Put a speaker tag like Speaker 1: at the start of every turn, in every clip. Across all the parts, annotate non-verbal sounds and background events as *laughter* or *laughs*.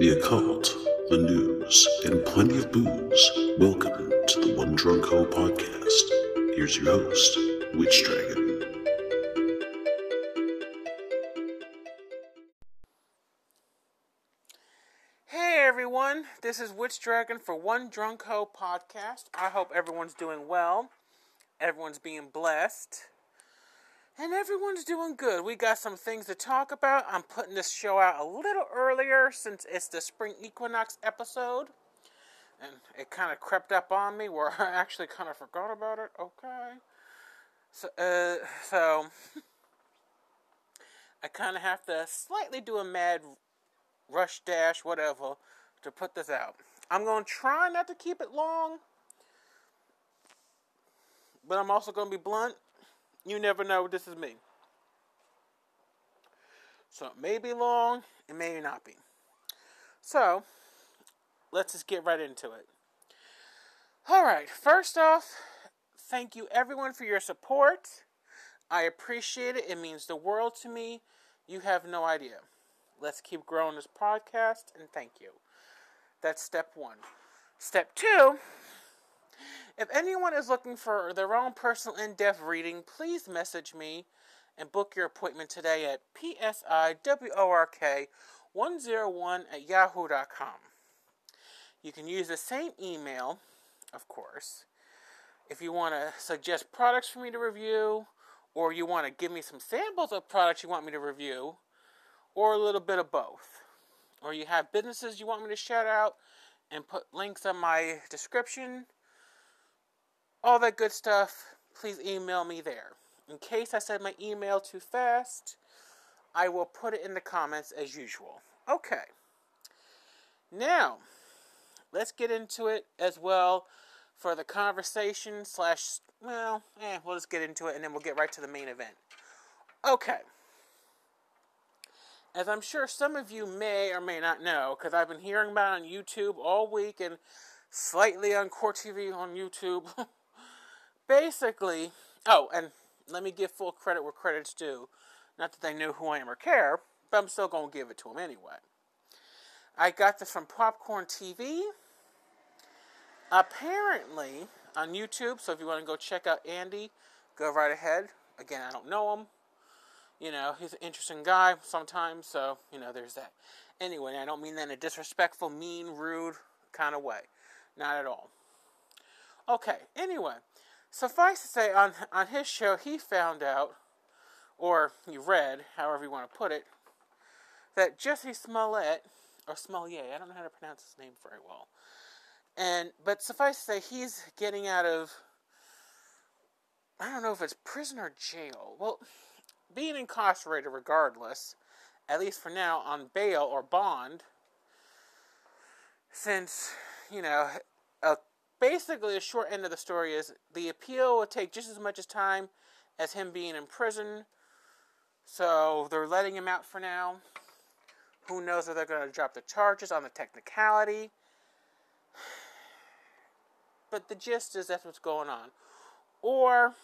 Speaker 1: the occult, the news, and plenty of booze. Welcome to the One Drunk Ho podcast. Here's your host, Witch Dragon.
Speaker 2: Hey everyone, this is Witch Dragon for One Drunk Ho podcast. I hope everyone's doing well, everyone's being blessed, and everyone's doing good. We got some things to talk about. I'm putting this show out a little earlier since it's the spring equinox episode, and it kind of crept up on me where *laughs* I actually kind of forgot about it. Okay, so uh, so *laughs* I kind of have to slightly do a mad rush dash, whatever, to put this out. I'm going to try not to keep it long, but I'm also going to be blunt. You never know, this is me. So it may be long, it may not be. So, let's just get right into it. Alright, first off, thank you everyone for your support. I appreciate it. It means the world to me. You have no idea. Let's keep growing this podcast, and thank you. That's step one. Step two if anyone is looking for their own personal in depth reading, please message me and book your appointment today at psiwork101 at yahoo.com. You can use the same email, of course, if you want to suggest products for me to review, or you want to give me some samples of products you want me to review or a little bit of both. Or you have businesses you want me to shout out and put links on my description, all that good stuff, please email me there. In case I said my email too fast, I will put it in the comments as usual. Okay. Now, let's get into it as well for the conversation slash well, eh, we'll just get into it and then we'll get right to the main event. Okay. As I'm sure some of you may or may not know, because I've been hearing about on YouTube all week and slightly on Core TV on YouTube. *laughs* Basically, oh, and let me give full credit where credit's due. Not that they know who I am or care, but I'm still going to give it to them anyway. I got this from Popcorn TV. Apparently, on YouTube, so if you want to go check out Andy, go right ahead. Again, I don't know him. You know, he's an interesting guy sometimes, so, you know, there's that. Anyway, I don't mean that in a disrespectful, mean, rude kind of way. Not at all. Okay, anyway, suffice to say, on, on his show, he found out, or he read, however you want to put it, that Jesse Smollett, or Smollett, I don't know how to pronounce his name very well, and but suffice to say, he's getting out of, I don't know if it's prison or jail. Well, being incarcerated regardless, at least for now, on bail or bond, since, you know, uh, basically the short end of the story is the appeal will take just as much as time as him being in prison. So they're letting him out for now. Who knows if they're going to drop the charges on the technicality. But the gist is that's what's going on. Or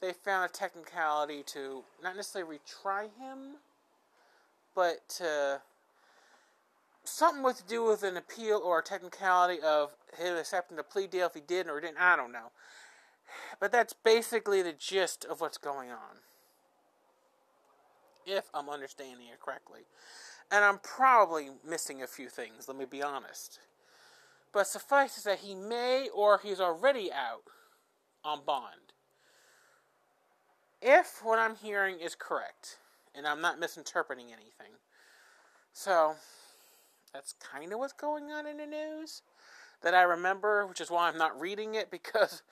Speaker 2: they found a technicality to not necessarily retry him, but to something with to do with an appeal or a technicality of him accepting the plea deal if he did or didn't. I don't know. But that's basically the gist of what's going on. If I'm understanding it correctly. And I'm probably missing a few things, let me be honest. But suffice say, he may or he's already out on bond if what I'm hearing is correct, and I'm not misinterpreting anything. So, that's kind of what's going on in the news that I remember, which is why I'm not reading it because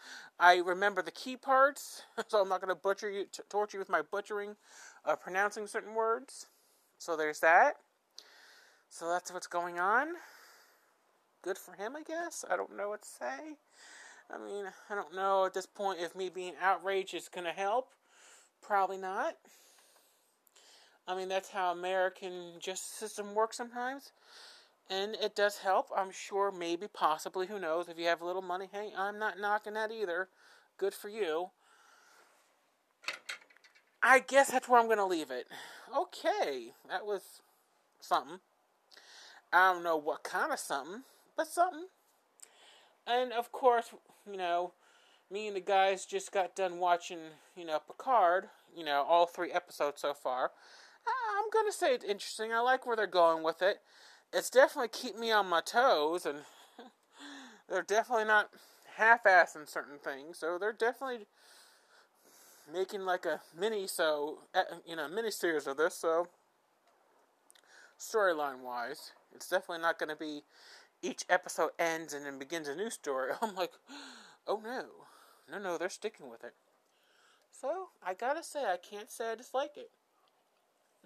Speaker 2: I remember the key parts. *laughs* So I'm not going to butcher you, t- torture you with my butchering of pronouncing certain words. So there's that. So that's what's going on. Good for him, I guess. I don't know what to say. I mean, I don't know at this point if me being outraged is going to help. Probably not. I mean, that's how American justice system works sometimes. And it does help. I'm sure, maybe, possibly, who knows. If you have a little money, hey, I'm not knocking that either. Good for you. I guess that's where I'm going to leave it. Okay, that was something. I don't know what kind of something, but something. And of course, you know, me and the guys just got done watching, you know, Picard, you know, all three episodes so far. I'm going to say it's interesting. I like where they're going with it. It's definitely keep me on my toes, and *laughs* they're definitely not half-assing certain things. So they're definitely making like a mini so eh, you know mini series of this. So storyline wise, it's definitely not going to be each episode ends and then begins a new story. *laughs* I'm like, oh no, no, no, they're sticking with it. So I gotta say, I can't say I dislike it.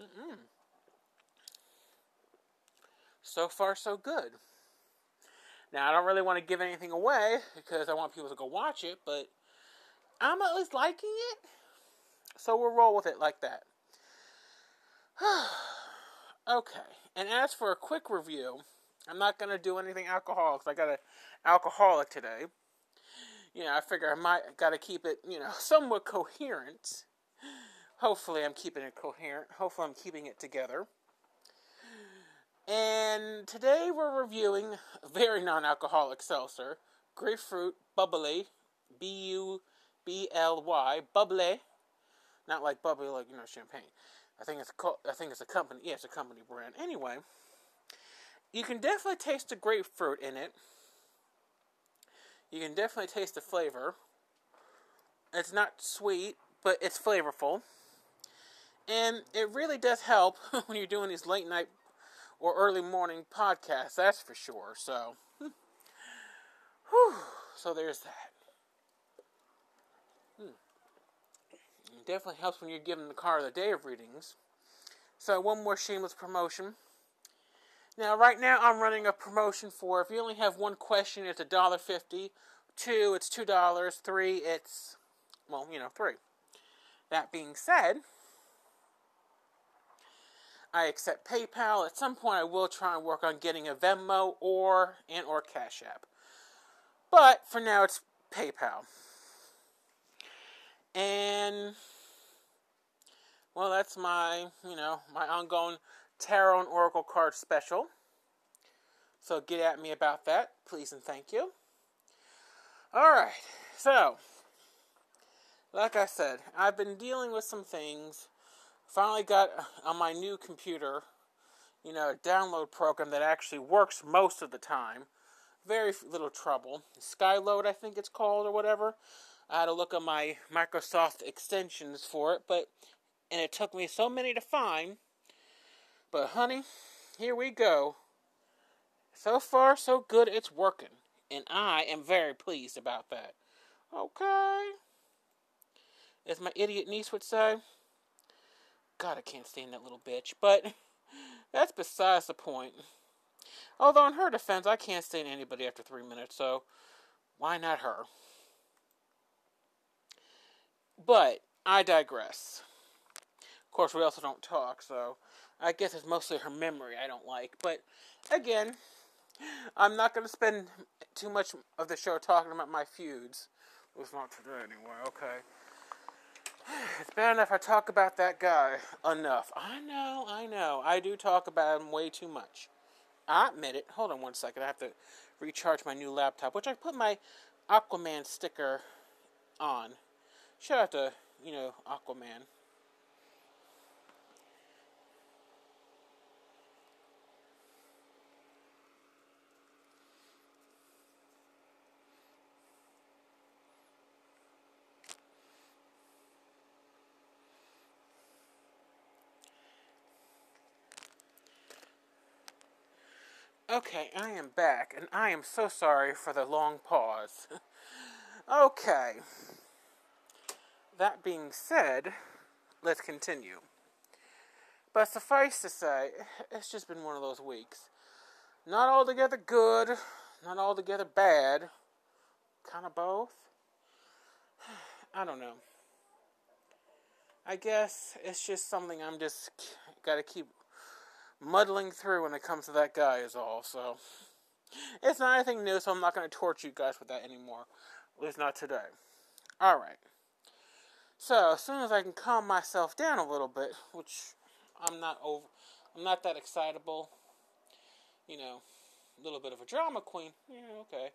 Speaker 2: Mm-mm. So far, so good. Now, I don't really want to give anything away because I want people to go watch it, but I'm at least liking it. So we'll roll with it like that. *sighs* okay. And as for a quick review, I'm not to do anything alcoholic because I got an alcoholic today. You know, I figure I might got to keep it, you know, *laughs* somewhat coherent. Hopefully, I'm keeping it coherent. Hopefully, I'm keeping it together. And today we're reviewing a very non alcoholic seltzer, grapefruit bubbly, B U B L Y, bubbly. Not like bubbly, like, you know, champagne. I think it's a, I think it's a company. Yeah, it's a company brand. Anyway, you can definitely taste the grapefruit in it. You can definitely taste the flavor. It's not sweet, but it's flavorful. And it really does help *laughs* when you're doing these late night or early morning podcast, that's for sure. So, whew, so there's that. Hmm. It definitely helps when you're giving the car the day of readings. So, one more shameless promotion. Now, right now, I'm running a promotion for if you only have one question, it's a dollar fifty. Two, it's two dollars. Three, it's well, you know, three. That being said, I accept PayPal. At some point, I will try and work on getting a Venmo or and or Cash App. But for now, it's PayPal. And well, that's my you know my ongoing tarot and oracle card special. So get at me about that, please and thank you. All right, so like I said, I've been dealing with some things finally got on my new computer, you know, a download program that actually works most of the time. Very little trouble. Skyload, I think it's called, or whatever. I had to look at my Microsoft extensions for it, but and it took me so many to find. But honey, here we go. So far, so good. It's working, and I am very pleased about that. Okay, as my idiot niece would say. God, I can't stand that little bitch. But *laughs* that's besides the point. Although, in her defense, I can't stand anybody after three minutes, so why not her? But I digress. Of course, we also don't talk, so I guess it's mostly her memory I don't like. But again, I'm not going to spend too much of the show talking about my feuds. It's not today anyway, okay? It's bad enough I talk about that guy enough. I know, I know. I do talk about him way too much. I admit it. Hold on one second. I have to recharge my new laptop, which I put my Aquaman sticker on. Shout out to, you know, Aquaman. Okay, I am back, and I am so sorry for the long pause. *laughs* okay. That being said, let's continue. But suffice to say, it's just been one of those weeks. Not altogether good, not altogether bad. Kind of both. *sighs* I don't know. I guess it's just something I'm just gotta keep muddling through when it comes to that guy is all. So it's not anything new, so I'm not going to torture you guys with that anymore. At least not today. All right. So as soon as I can calm myself down a little bit, which I'm not over, I'm not that excitable. you know, a little bit of a drama queen. Yeah, okay.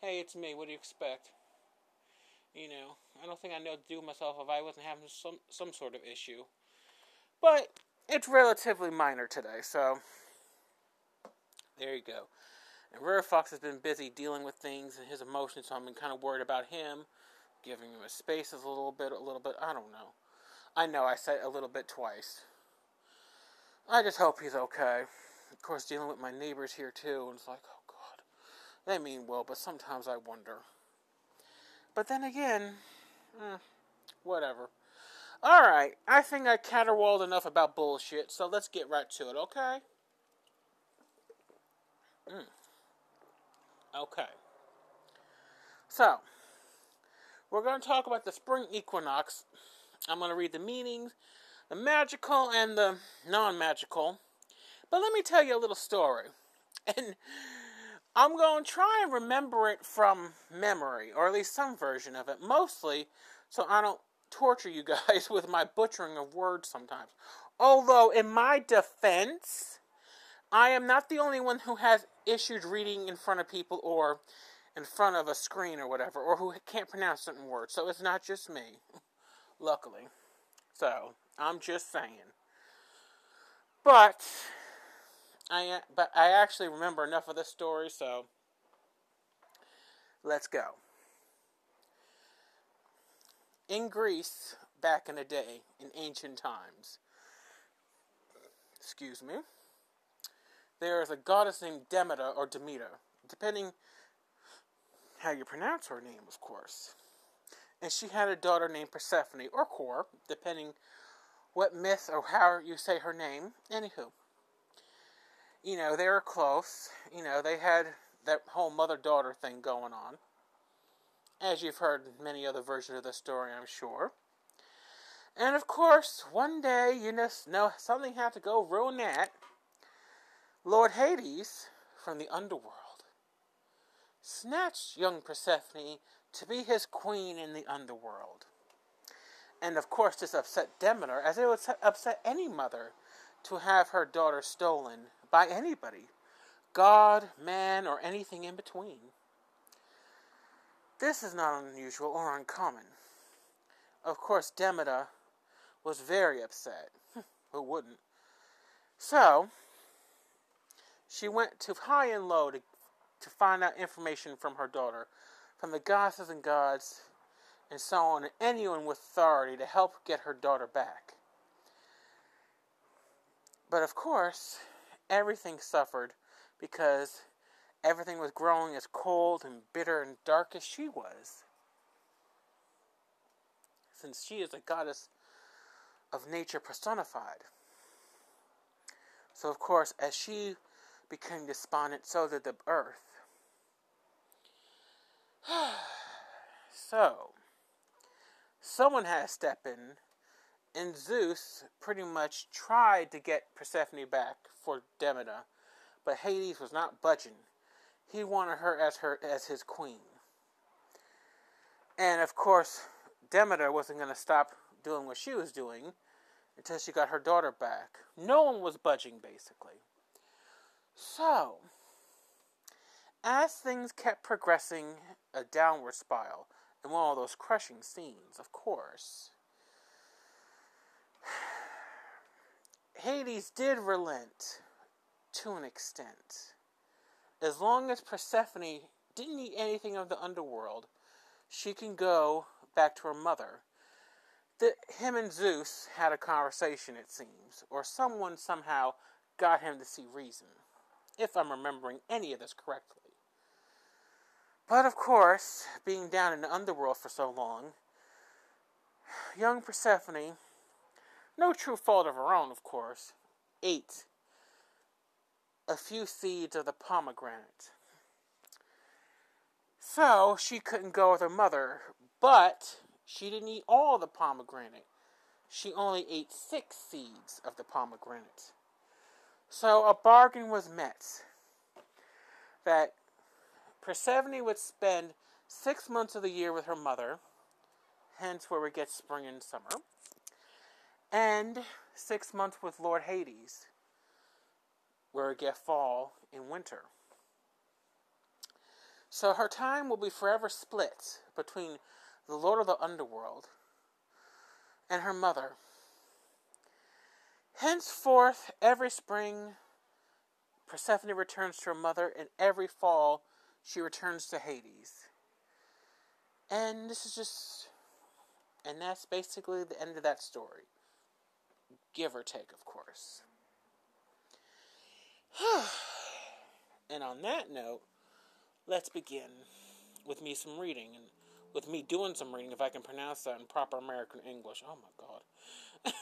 Speaker 2: Hey, it's me. What do you expect? You know, I don't think I know to do myself if I wasn't having some some sort of issue. But it's relatively minor today, so there you go. And Rare Fox has been busy dealing with things and his emotions, so I've been kind of worried about him, giving him a space a little bit, a little bit. I don't know. I know I said a little bit twice. I just hope he's okay. Of course, dealing with my neighbors here too, and it's like, oh God, they mean well, but sometimes I wonder. But then again, eh, whatever. All right, I think I caterwauled enough about bullshit, so let's get right to it, okay? Mm. Okay. So, we're going to talk about the spring equinox. I'm going to read the meanings, the magical and the non magical. But let me tell you a little story. *laughs* And I'm going to try and remember it from memory, or at least some version of it, mostly so I don't torture you guys *laughs* with my butchering of words sometimes. Although, in my defense, I am not the only one who has issues reading in front of people or in front of a screen or whatever, or who can't pronounce certain words. So it's not just me, *laughs* luckily. So I'm just saying. But I but I actually remember enough of this story, so let's go. In Greece, back in the day, in ancient times, excuse me, there is a goddess named Demeter or Demeter, depending how you pronounce her name, of course. And she had a daughter named Persephone or Kore, depending what myth or how you say her name. Anywho, you know, they were close. You know, they had that whole mother daughter thing going on. As you've heard many other versions of the story, I'm sure. And of course, one day, you just know something had to go ruin that. Lord Hades from the underworld snatched young Persephone to be his queen in the underworld. And of course, this upset Demeter, as it would upset any mother to have her daughter stolen by anybody God, man, or anything in between. This is not unusual or uncommon. Of course, Demeter was very upset. *laughs* Who wouldn't? So, she went to high and low to, to find out information from her daughter, from the goddesses and gods, and so on, and anyone with authority to help get her daughter back. But of course, everything suffered because everything was growing as cold and bitter and dark as she was. Since she is a goddess of nature personified. So, of course, as she became despondent, so did the earth. *sighs* so, someone had to step in and Zeus pretty much tried to get Persephone back for Demeter, but Hades was not budging. He wanted her as her as his queen. And of course, Demeter wasn't going to stop doing what she was doing until she got her daughter back. No one was budging basically. So, as things kept progressing a downward spiral, and one of those crushing scenes, of course, *sighs* Hades did relent to an extent. As long as Persephone didn't eat anything of the underworld, she can go back to her mother. The, him and Zeus had a conversation, it seems, or someone somehow got him to see reason, if I'm remembering any of this correctly. But of course, being down in the underworld for so long, young Persephone no true fault of her own, of course, ate a few seeds of the pomegranate. So she couldn't go with her mother, but she didn't eat all the pomegranate. She only ate six seeds of the pomegranate. So a bargain was met that Persephone would spend six months of the year with her mother, hence where we get spring and summer and six months with Lord Hades, where never get fall and winter. So her time will be forever split between the Lord of the Underworld and her mother. Henceforth, every spring, Persephone returns to her mother, and every fall, she returns to Hades. And this is just. And that's basically the end of that story. Give or take, of course. *sighs* and on that note, let's begin with me some reading and with me doing some reading if I can pronounce that in proper American English. Oh my god. *laughs*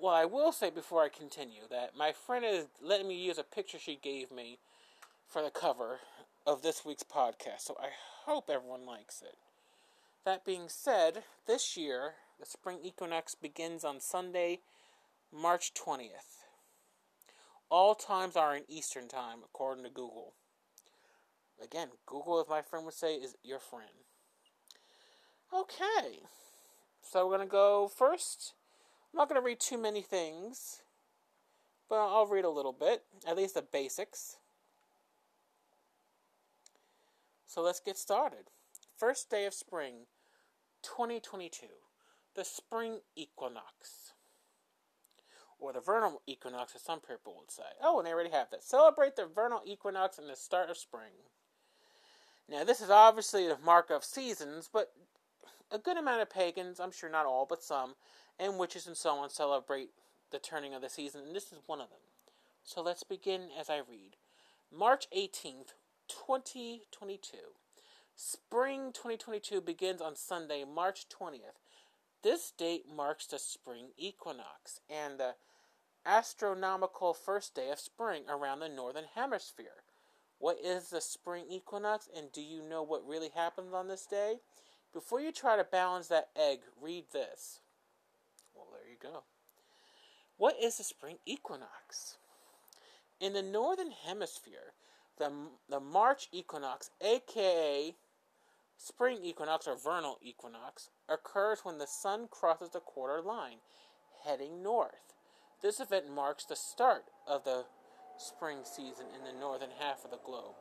Speaker 2: well, I will say before I continue that my friend is letting me use a picture she gave me for the cover of this week's podcast, so I hope everyone likes it. That being said, this year the spring equinox begins on Sunday, March 20th. All times are in Eastern Time, according to Google. Again, Google, as my friend would say, is your friend. Okay, so we're going to go first. I'm not going to read too many things, but I'll read a little bit, at least the basics. So let's get started. First day of spring, 2022 the spring equinox. Or the vernal equinox, as some people would say. Oh, and they already have that. Celebrate the vernal equinox and the start of spring. Now, this is obviously the mark of seasons, but a good amount of pagans, I'm sure not all, but some, and witches and so on celebrate the turning of the season, and this is one of them. So let's begin as I read. March 18th, 2022. Spring 2022 begins on Sunday, March 20th. This date marks the spring equinox and the astronomical first day of spring around the northern hemisphere. What is the spring equinox, and do you know what really happens on this day? Before you try to balance that egg, read this. Well, there you go. What is the spring equinox? In the northern hemisphere, the, the March equinox, aka Spring equinox or vernal equinox occurs when the sun crosses the quarter line, heading north. This event marks the start of the spring season in the northern half of the globe.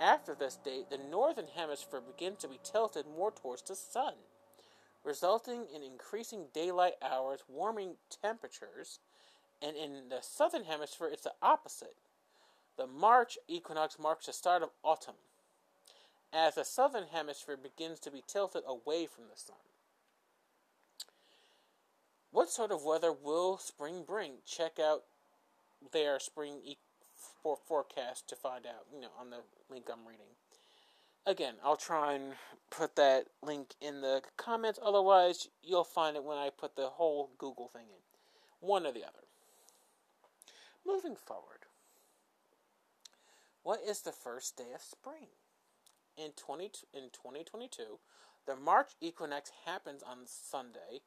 Speaker 2: After this date, the northern hemisphere begins to be tilted more towards the sun, resulting in increasing daylight hours, warming temperatures, and in the southern hemisphere, it's the opposite. The March equinox marks the start of autumn as the southern hemisphere begins to be tilted away from the sun. What sort of weather will spring bring? Check out their spring e- for forecast to find out, you know, on the link I'm reading. Again, I'll try and put that link in the comments. Otherwise, you'll find it when I put the whole Google thing in. One or the other. Moving forward. What is the first day of spring? in 20 in 2022, the March equinox happens on Sunday,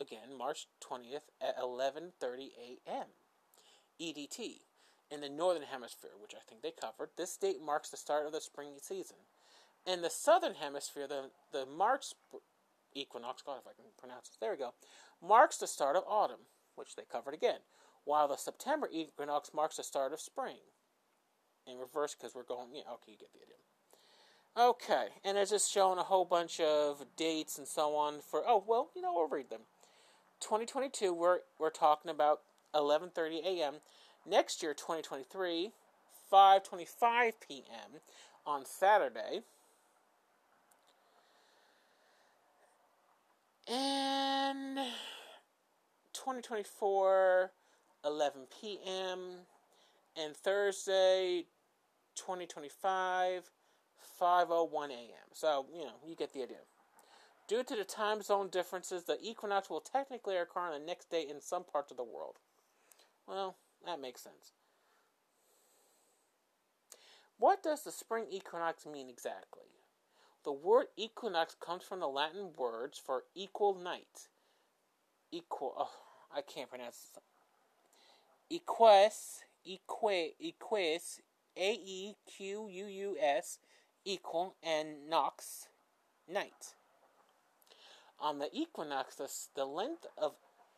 Speaker 2: again March 20th at 11:30 a.m. EDT in the northern hemisphere, which I think they covered. This date marks the start of the spring season. In the southern hemisphere, the the March equinox, God, if I can pronounce it, there we go, marks the start of autumn, which they covered again, while the September equinox marks the start of spring. In reverse, because we're going, yeah, okay, you get the idea. Okay, and it's just showing a whole bunch of dates and so on for. Oh well, you know we'll read them. 2022, we're we're talking about 11:30 a.m. Next year, 2023, 5:25 p.m. on Saturday. And 2024, 11 p.m. And Thursday, 2025, 5:01 a.m. So, you know, you get the idea. Due to the time zone differences, the equinox will technically occur on the next day in some parts of the world. Well, that makes sense. What does the spring equinox mean exactly? The word equinox comes from the Latin words for equal night. Equal, oh, I can't pronounce this. Equus, eque, equus, A E Q U U S, equal and nox night. On the equinox, the length of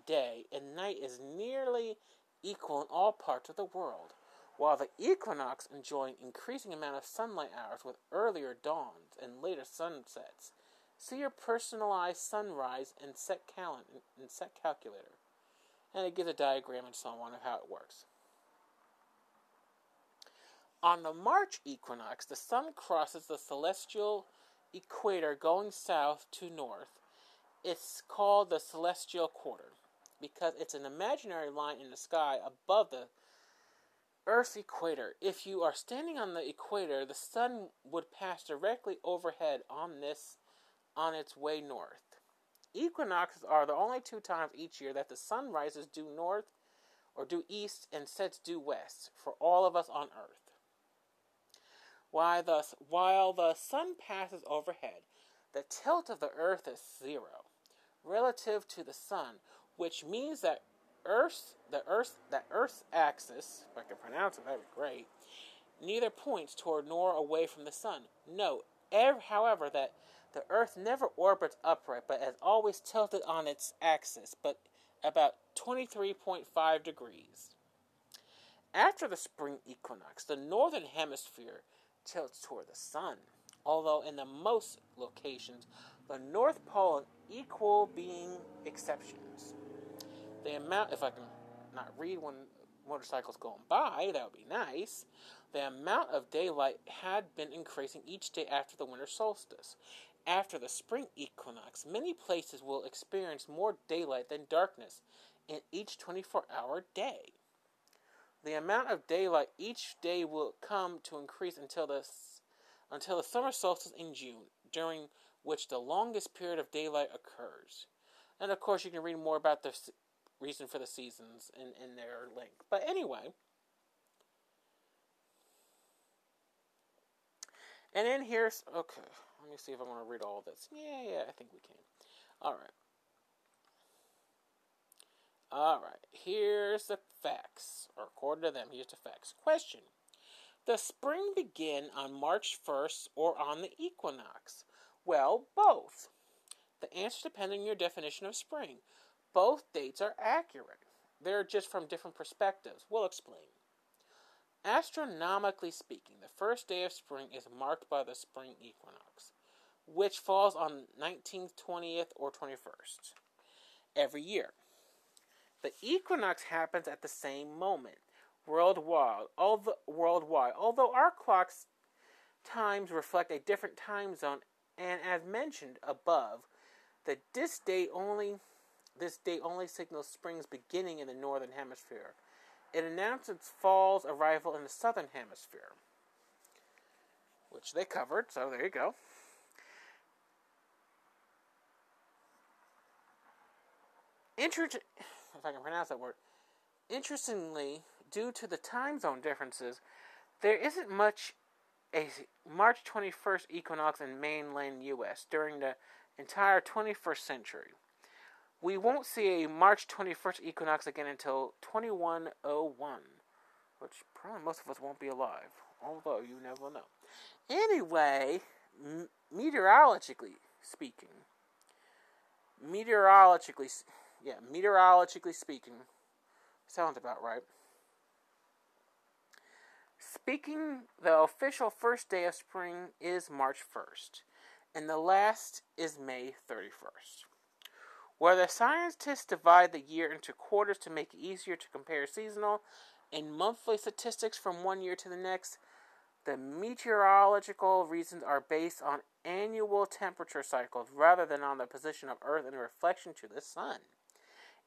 Speaker 2: day and night is nearly equal in all parts of the world, while the equinox enjoy an increasing amount of sunlight hours with earlier dawns and later sunsets. See your personalized sunrise and set, cal- and set calculator. And it gives a diagram and so on of how it works. On the March equinox, the sun crosses the celestial equator going south to north. It's called the celestial equator because it's an imaginary line in the sky above the Earth's equator. If you are standing on the equator, the sun would pass directly overhead on this on its way north. Equinoxes are the only two times each year that the sun rises due north or due east and sets due west for all of us on Earth. Why thus while the sun passes overhead, the tilt of the earth is zero relative to the sun, which means that Earth's the Earth that Earth's axis, if I can pronounce it, that'd be great, neither points toward nor away from the sun. Note, ever, however, that the Earth never orbits upright, but is always tilted on its axis, but about 23.5 degrees. After the spring equinox, the northern hemisphere tilts toward the sun, although in the most locations, the North Pole equal being exceptions. The amount, if I can not read when motorcycles going by, that would be nice. The amount of daylight had been increasing each day after the winter solstice. After the spring equinox, many places will experience more daylight than darkness in each 24 hour day. The amount of daylight each day will come to increase until the until the summer solstice in June, during which the longest period of daylight occurs. And of course, you can read more about the reason for the seasons in, in their link. But anyway, and in here's okay. Let me see if I want to read all this. Yeah, yeah, I think we can. All right. All right, here's the facts, or according to them, here's the facts. Question Does spring begin on March 1st or on the equinox? Well, both. The answer depends on your definition of spring. Both dates are accurate. They're just from different perspectives. We'll explain. Astronomically speaking, the first day of spring is marked by the spring equinox, which falls on 19th, 20th, or 21st every year. The equinox happens at the same moment worldwide. Although, worldwide, although our clocks times reflect a different time zone, and as mentioned above, the this date only this date only signals spring's beginning in the northern hemisphere. It announces fall's arrival in the southern hemisphere, which they covered. So there you go. Inter- if I can pronounce that word. Interestingly, due to the time zone differences, there isn't much a March 21st equinox in mainland U.S. during the entire 21st century. We won't see a March 21st equinox again until 2101, which probably most of us won't be alive, although you never know. Anyway, m- meteorologically speaking, meteorologically yeah, meteorologically speaking, sounds about right. Speaking, the official first day of spring is March 1st, and the last is May 31st. Where the scientists divide the year into quarters to make it easier to compare seasonal and monthly statistics from one year to the next, the meteorological reasons are based on annual temperature cycles rather than on the position of Earth in reflection to the sun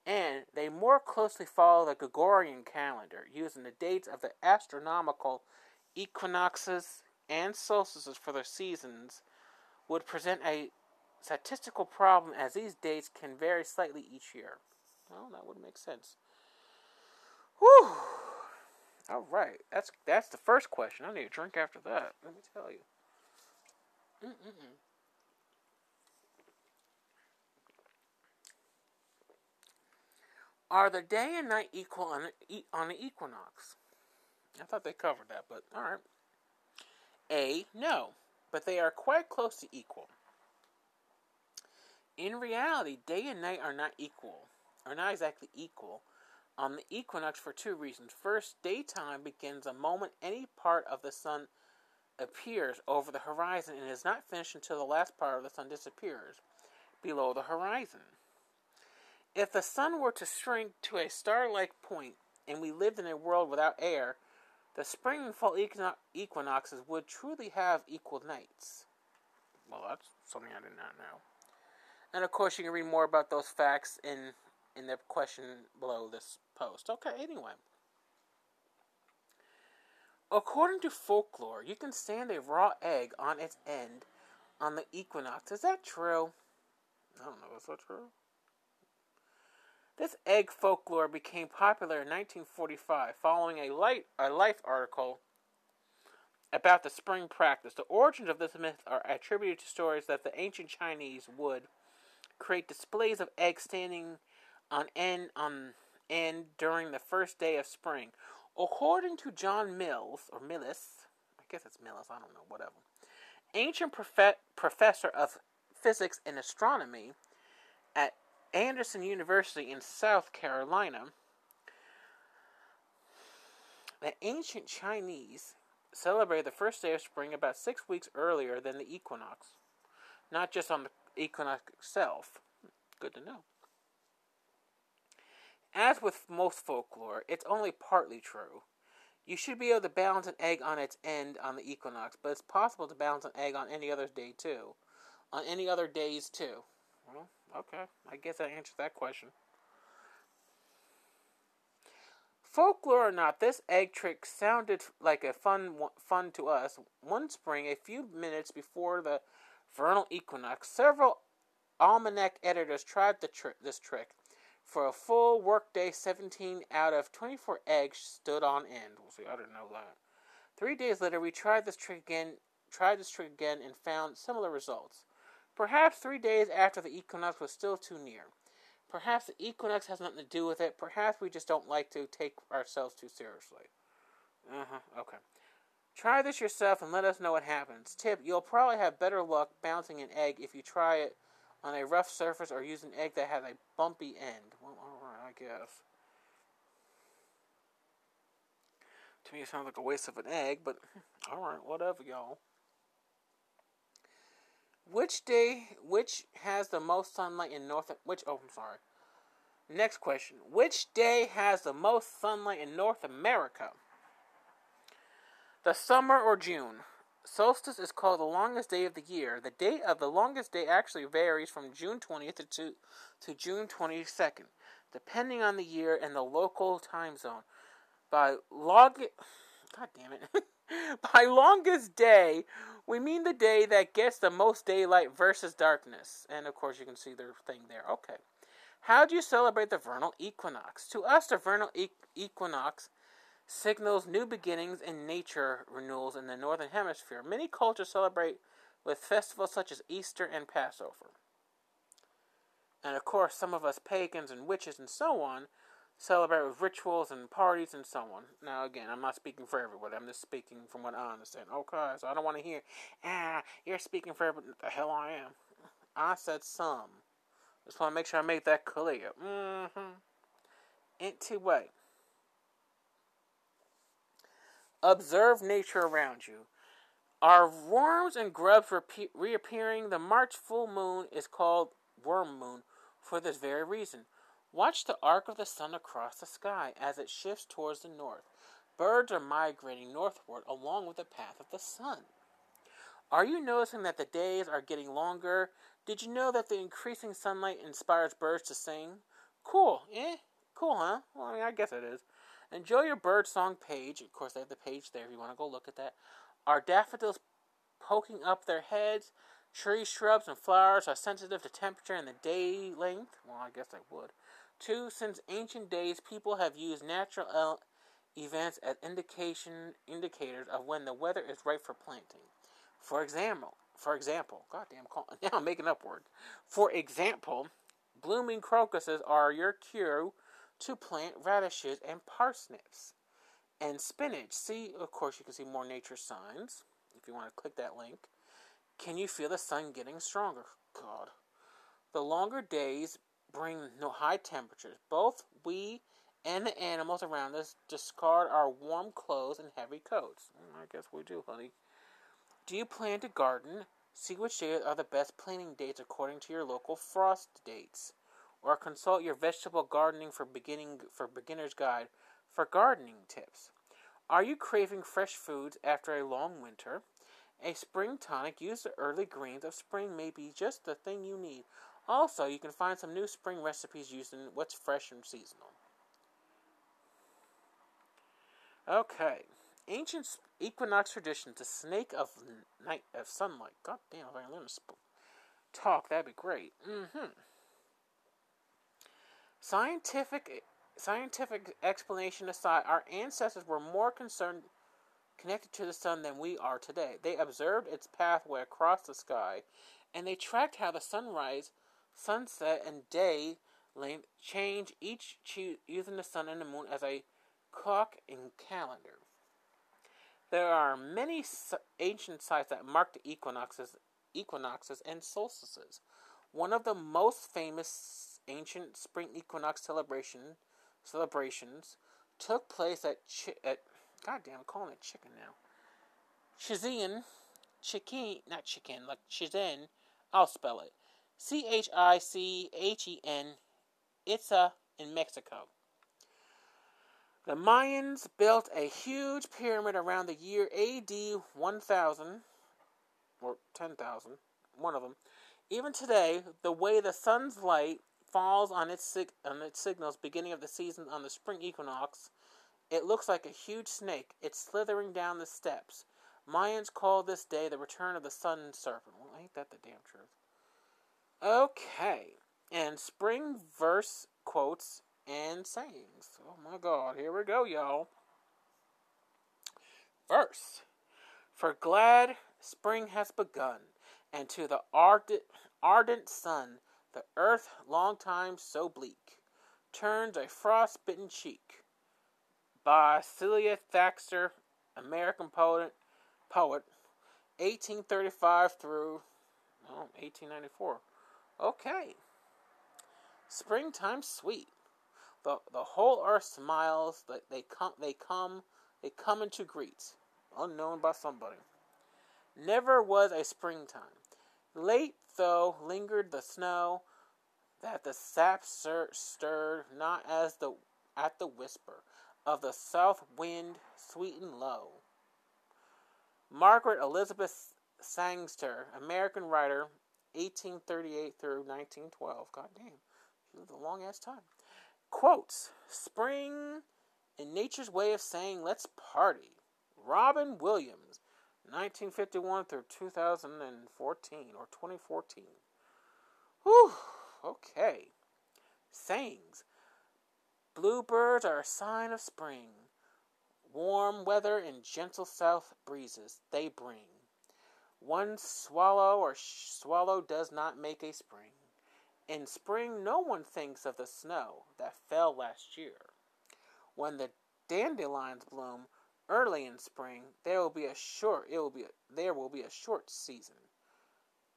Speaker 2: and they more closely follow the Gregorian calendar, using the dates of the astronomical equinoxes and solstices for their seasons, would present a statistical problem as these dates can vary slightly each year. Well, that would make sense. Whew. All right, that's that's the first question. I need a drink after that. Let me tell you. Mm-mm-mm. Are the day and night equal on, on the equinox? I thought they covered that, but alright. A. No, but they are quite close to equal. In reality, day and night are not equal. are not exactly equal on the equinox for two reasons. First, daytime begins the moment any part of the sun appears over the horizon and is not finished until the last part of the sun disappears below the horizon. If the sun were to shrink to a star like point and we lived in a world without air, the spring and fall equinoxes would truly have equal nights. Well, that's something I did not know. And of course, you can read more about those facts in in the question below this post. Okay, anyway. According to folklore, you can stand a raw egg on its end on the equinox. Is that true? I don't know. Is that true? This egg folklore became popular in 1945 following a, light, a Life article about the spring practice. The origins of this myth are attributed to stories that the ancient Chinese would create displays of eggs standing on end on end during the first day of spring. According to John Mills or Millis, I guess it's Millis, I don't know, whatever. Ancient prof- professor of physics and astronomy at Anderson University in South Carolina. The ancient Chinese celebrated the first day of spring about six weeks earlier than the equinox, not just on the equinox itself. Good to know. As with most folklore, it's only partly true. You should be able to balance an egg on its end on the equinox, but it's possible to balance an egg on any other day too. On any other days too. Well, okay. I guess I answered that question. Folklore or not, this egg trick sounded like a fun fun to us. One spring, a few minutes before the vernal equinox, several almanac editors tried the tri- this trick. For a full workday, 17 out of 24 eggs stood on end. We'll see, I didn't know that. Three days later, we tried this trick again, tried this trick again, and found similar results. Perhaps three days after the equinox was still too near. Perhaps the equinox has nothing to do with it. Perhaps we just don't like to take ourselves too seriously. Uh huh. Okay. Try this yourself and let us know what happens. Tip: You'll probably have better luck bouncing an egg if you try it on a rough surface or use an egg that has a bumpy end. Well, alright, I guess. To me, it sounds like a waste of an egg, but *laughs* alright, whatever, y'all. Which day, which has the most sunlight in North, which, oh, I'm sorry. Next question. Which day has the most sunlight in North America? The summer or June? solstice is called the longest day of the year. The date of the longest day actually varies from June 20th to, to June 22nd, depending on the year and the local time zone. By log, God damn it. *laughs* *laughs* By longest day, we mean the day that gets the most daylight versus darkness. And of course, you can see their thing there. Okay. How do you celebrate the vernal equinox? To us, the vernal e- equinox signals new beginnings and nature renewals in the Northern Hemisphere. Many cultures celebrate with festivals such as Easter and Passover. And of course, some of us pagans and witches and so on celebrate with rituals and parties and so on. Now, again, I'm not speaking for everybody. I'm just speaking from what I understand. Okay, so I don't want to hear, ah, you're speaking for everybody. The hell I am. I said some. Just want to make sure I make that clear. Mm-hmm. Into way. Observe nature around you. Are worms and grubs reappearing? The March full moon is called worm moon for this very reason. Watch the arc of the sun across the sky as it shifts towards the north. Birds are migrating northward along with the path of the sun. Are you noticing that the days are getting longer? Did you know that the increasing sunlight inspires birds to sing? Cool, eh? Cool, huh? Well, I mean, I guess it is. Enjoy your birdsong page. Of course, they have the page there if you want to go look at that. Are daffodils poking up their heads? Tree shrubs and flowers are sensitive to temperature and the day length. Well, I guess they would. Two, since ancient days, people have used natural events as indication indicators of when the weather is right for planting. For example, for example, goddamn, *laughs* now I'm making up words. For example, blooming crocuses are your cue to plant radishes and parsnips and spinach. See, of course, you can see more nature signs if you want to click that link. Can you feel the sun getting stronger? God. The longer days bring no high temperatures. Both we and the animals around us discard our warm clothes and heavy coats. Mm, I guess we do, honey. Do you plan to garden? See which days are the best planting dates according to your local frost dates, or consult your vegetable gardening for beginning for beginner's guide for gardening tips. Are you craving fresh foods after a long winter? A spring tonic, use the early greens of spring may be just the thing you need. Also, you can find some new spring recipes using what's fresh and seasonal. Okay. Ancient equinox traditions, the snake of night of sunlight. God damn, if I can learn to talk, that'd be great. Mm-hmm. Scientific scientific explanation aside, our ancestors were more concerned connected to the sun than we are today. They observed its pathway across the sky, and they tracked how the sunrise, sunset, and day length change, each using the sun and the moon as a clock and calendar. There are many ancient sites that mark the equinoxes, equinoxes and solstices. One of the most famous ancient spring equinox celebration celebrations took place at, at goddamn, I'm calling it chicken now. Chichen, chicken, not chicken, like Chichen. I'll spell it. C H I C H E N. Itza, in Mexico. The Mayans built a huge pyramid around the year AD 1000 or 10,000, one of them. Even today, the way the sun's light falls on its sig- on its signals beginning of the season on the spring equinox, it looks like a huge snake. It's slithering down the steps. Mayans call this day the return of the sun serpent. Well, ain't that the damn truth? Okay. And spring verse quotes and sayings. Oh my god, here we go, y'all. Verse. For glad spring has begun, and to the ardent, ardent sun the earth, long time so bleak, turns a frost-bitten cheek. By Celia Thaxter, American poet, poet, 1835 through oh, 1894. Okay. Springtime sweet. The the whole earth smiles. That they come they come they come into greet, unknown by somebody. Never was a springtime. Late though lingered the snow, that the sap stirred not as the at the whisper of the south wind sweet and low. Margaret Elizabeth Sangster, American writer, 1838 through 1912. God damn, she lived a long ass time. Quotes Spring in nature's way of saying, let's party. Robin Williams, 1951 through 2014 or 2014. Whew, okay. Sayings Bluebirds are a sign of spring. Warm weather and gentle south breezes they bring. One swallow or swallow does not make a spring. In spring, no one thinks of the snow that fell last year. When the dandelions bloom early in spring, there will be a short it will be a, there will be a short season.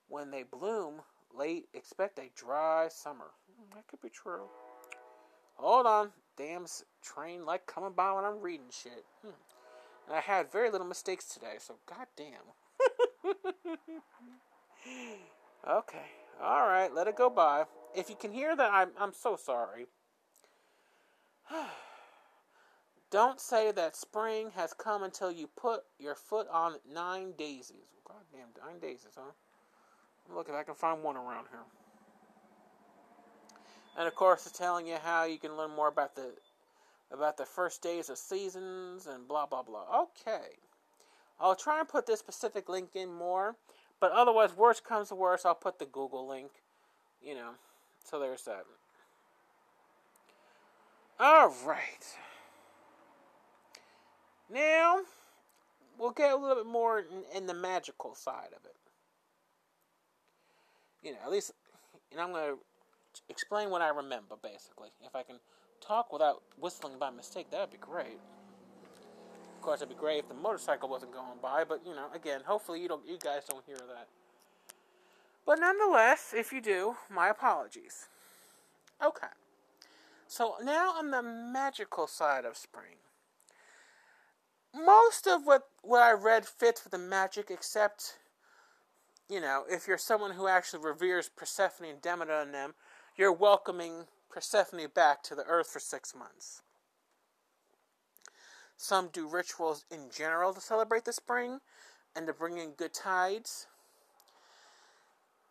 Speaker 2: When they bloom late, expect a dry summer. Hmm, that could be true. Hold on, damn train like coming by when I'm reading shit. Hmm. And I had very little mistakes today, so goddamn. *laughs* okay. All right, let it go by. If you can hear that, I'm I'm so sorry. *sighs* Don't say that spring has come until you put your foot on nine daisies. Goddamn, nine daisies, huh? Look if I can find one around here. And of course, it's telling you how you can learn more about the about the first days of seasons and blah blah blah. Okay, I'll try and put this specific link in more, but otherwise, worst comes to worst, I'll put the Google link. You know, so there's that. All right. Now, we'll get a little bit more in, in the magical side of it. You know, at least, and I'm going to explain what I remember, basically. If I can talk without whistling by mistake, that would be great. Of course, it'd be great if the motorcycle wasn't going by, but you know, again, hopefully you don't, you guys don't hear that. But nonetheless, if you do, my apologies. Okay. So now on the magical side of spring. Most of what, what I read fits with the magic, except, you know, if you're someone who actually reveres Persephone and Demeter and them, you're welcoming Persephone back to the earth for six months. Some do rituals in general to celebrate the spring and to bring in good tides.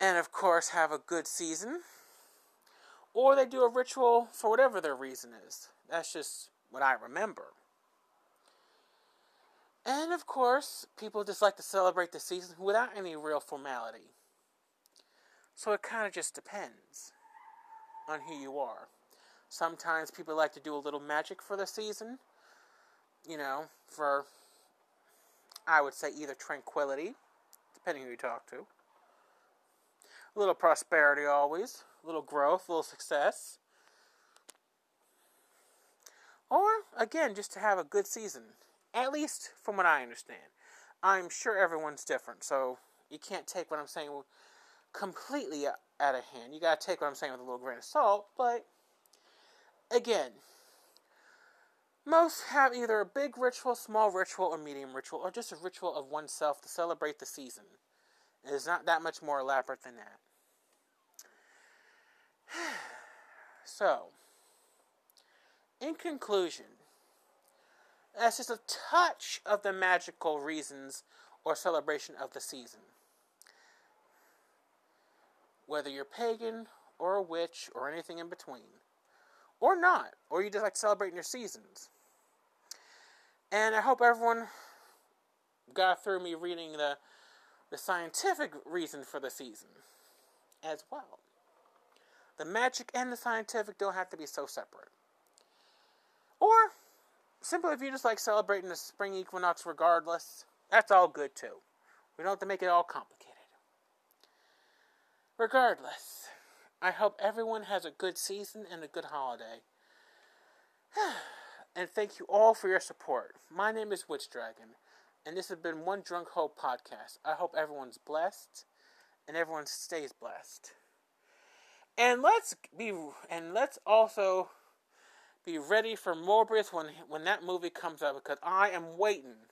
Speaker 2: And of course, have a good season. Or they do a ritual for whatever their reason is. That's just what I remember. And of course, people just like to celebrate the season without any real formality. So it kind of just depends on who you are. Sometimes people like to do a little magic for the season, you know, for, I would say, either tranquility, depending who you talk to, a little prosperity always, a little growth, a little success. Or, again, just to have a good season. At least from what I understand. I'm sure everyone's different, so you can't take what I'm saying completely out of hand. You gotta take what I'm saying with a little grain of salt, but again, most have either a big ritual, small ritual, or medium ritual, or just a ritual of oneself to celebrate the season. It is not that much more elaborate than that. *sighs* so, in conclusion, that's just a touch of the magical reasons or celebration of the season. Whether you're pagan or a witch or anything in between, or not, or you just like celebrating your seasons. And I hope everyone got through me reading the the scientific reason for the season as well. The magic and the scientific don't have to be so separate. Or simply if you just like celebrating the spring equinox regardless, that's all good too. We don't have to make it all complicated. Regardless, I hope everyone has a good season and a good holiday. *sighs* and thank you all for your support. My name is Witch Dragon, and this has been One Drunk Hope podcast. I hope everyone's blessed and everyone stays blessed. And let's be and let's also be ready for Morbius when when that movie comes out because I am waiting.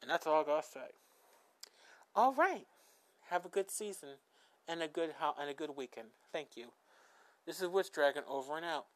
Speaker 2: And that's all I gotta say. All right, have a good season and a good and a good weekend. Thank you. This is Witch Dragon over and out.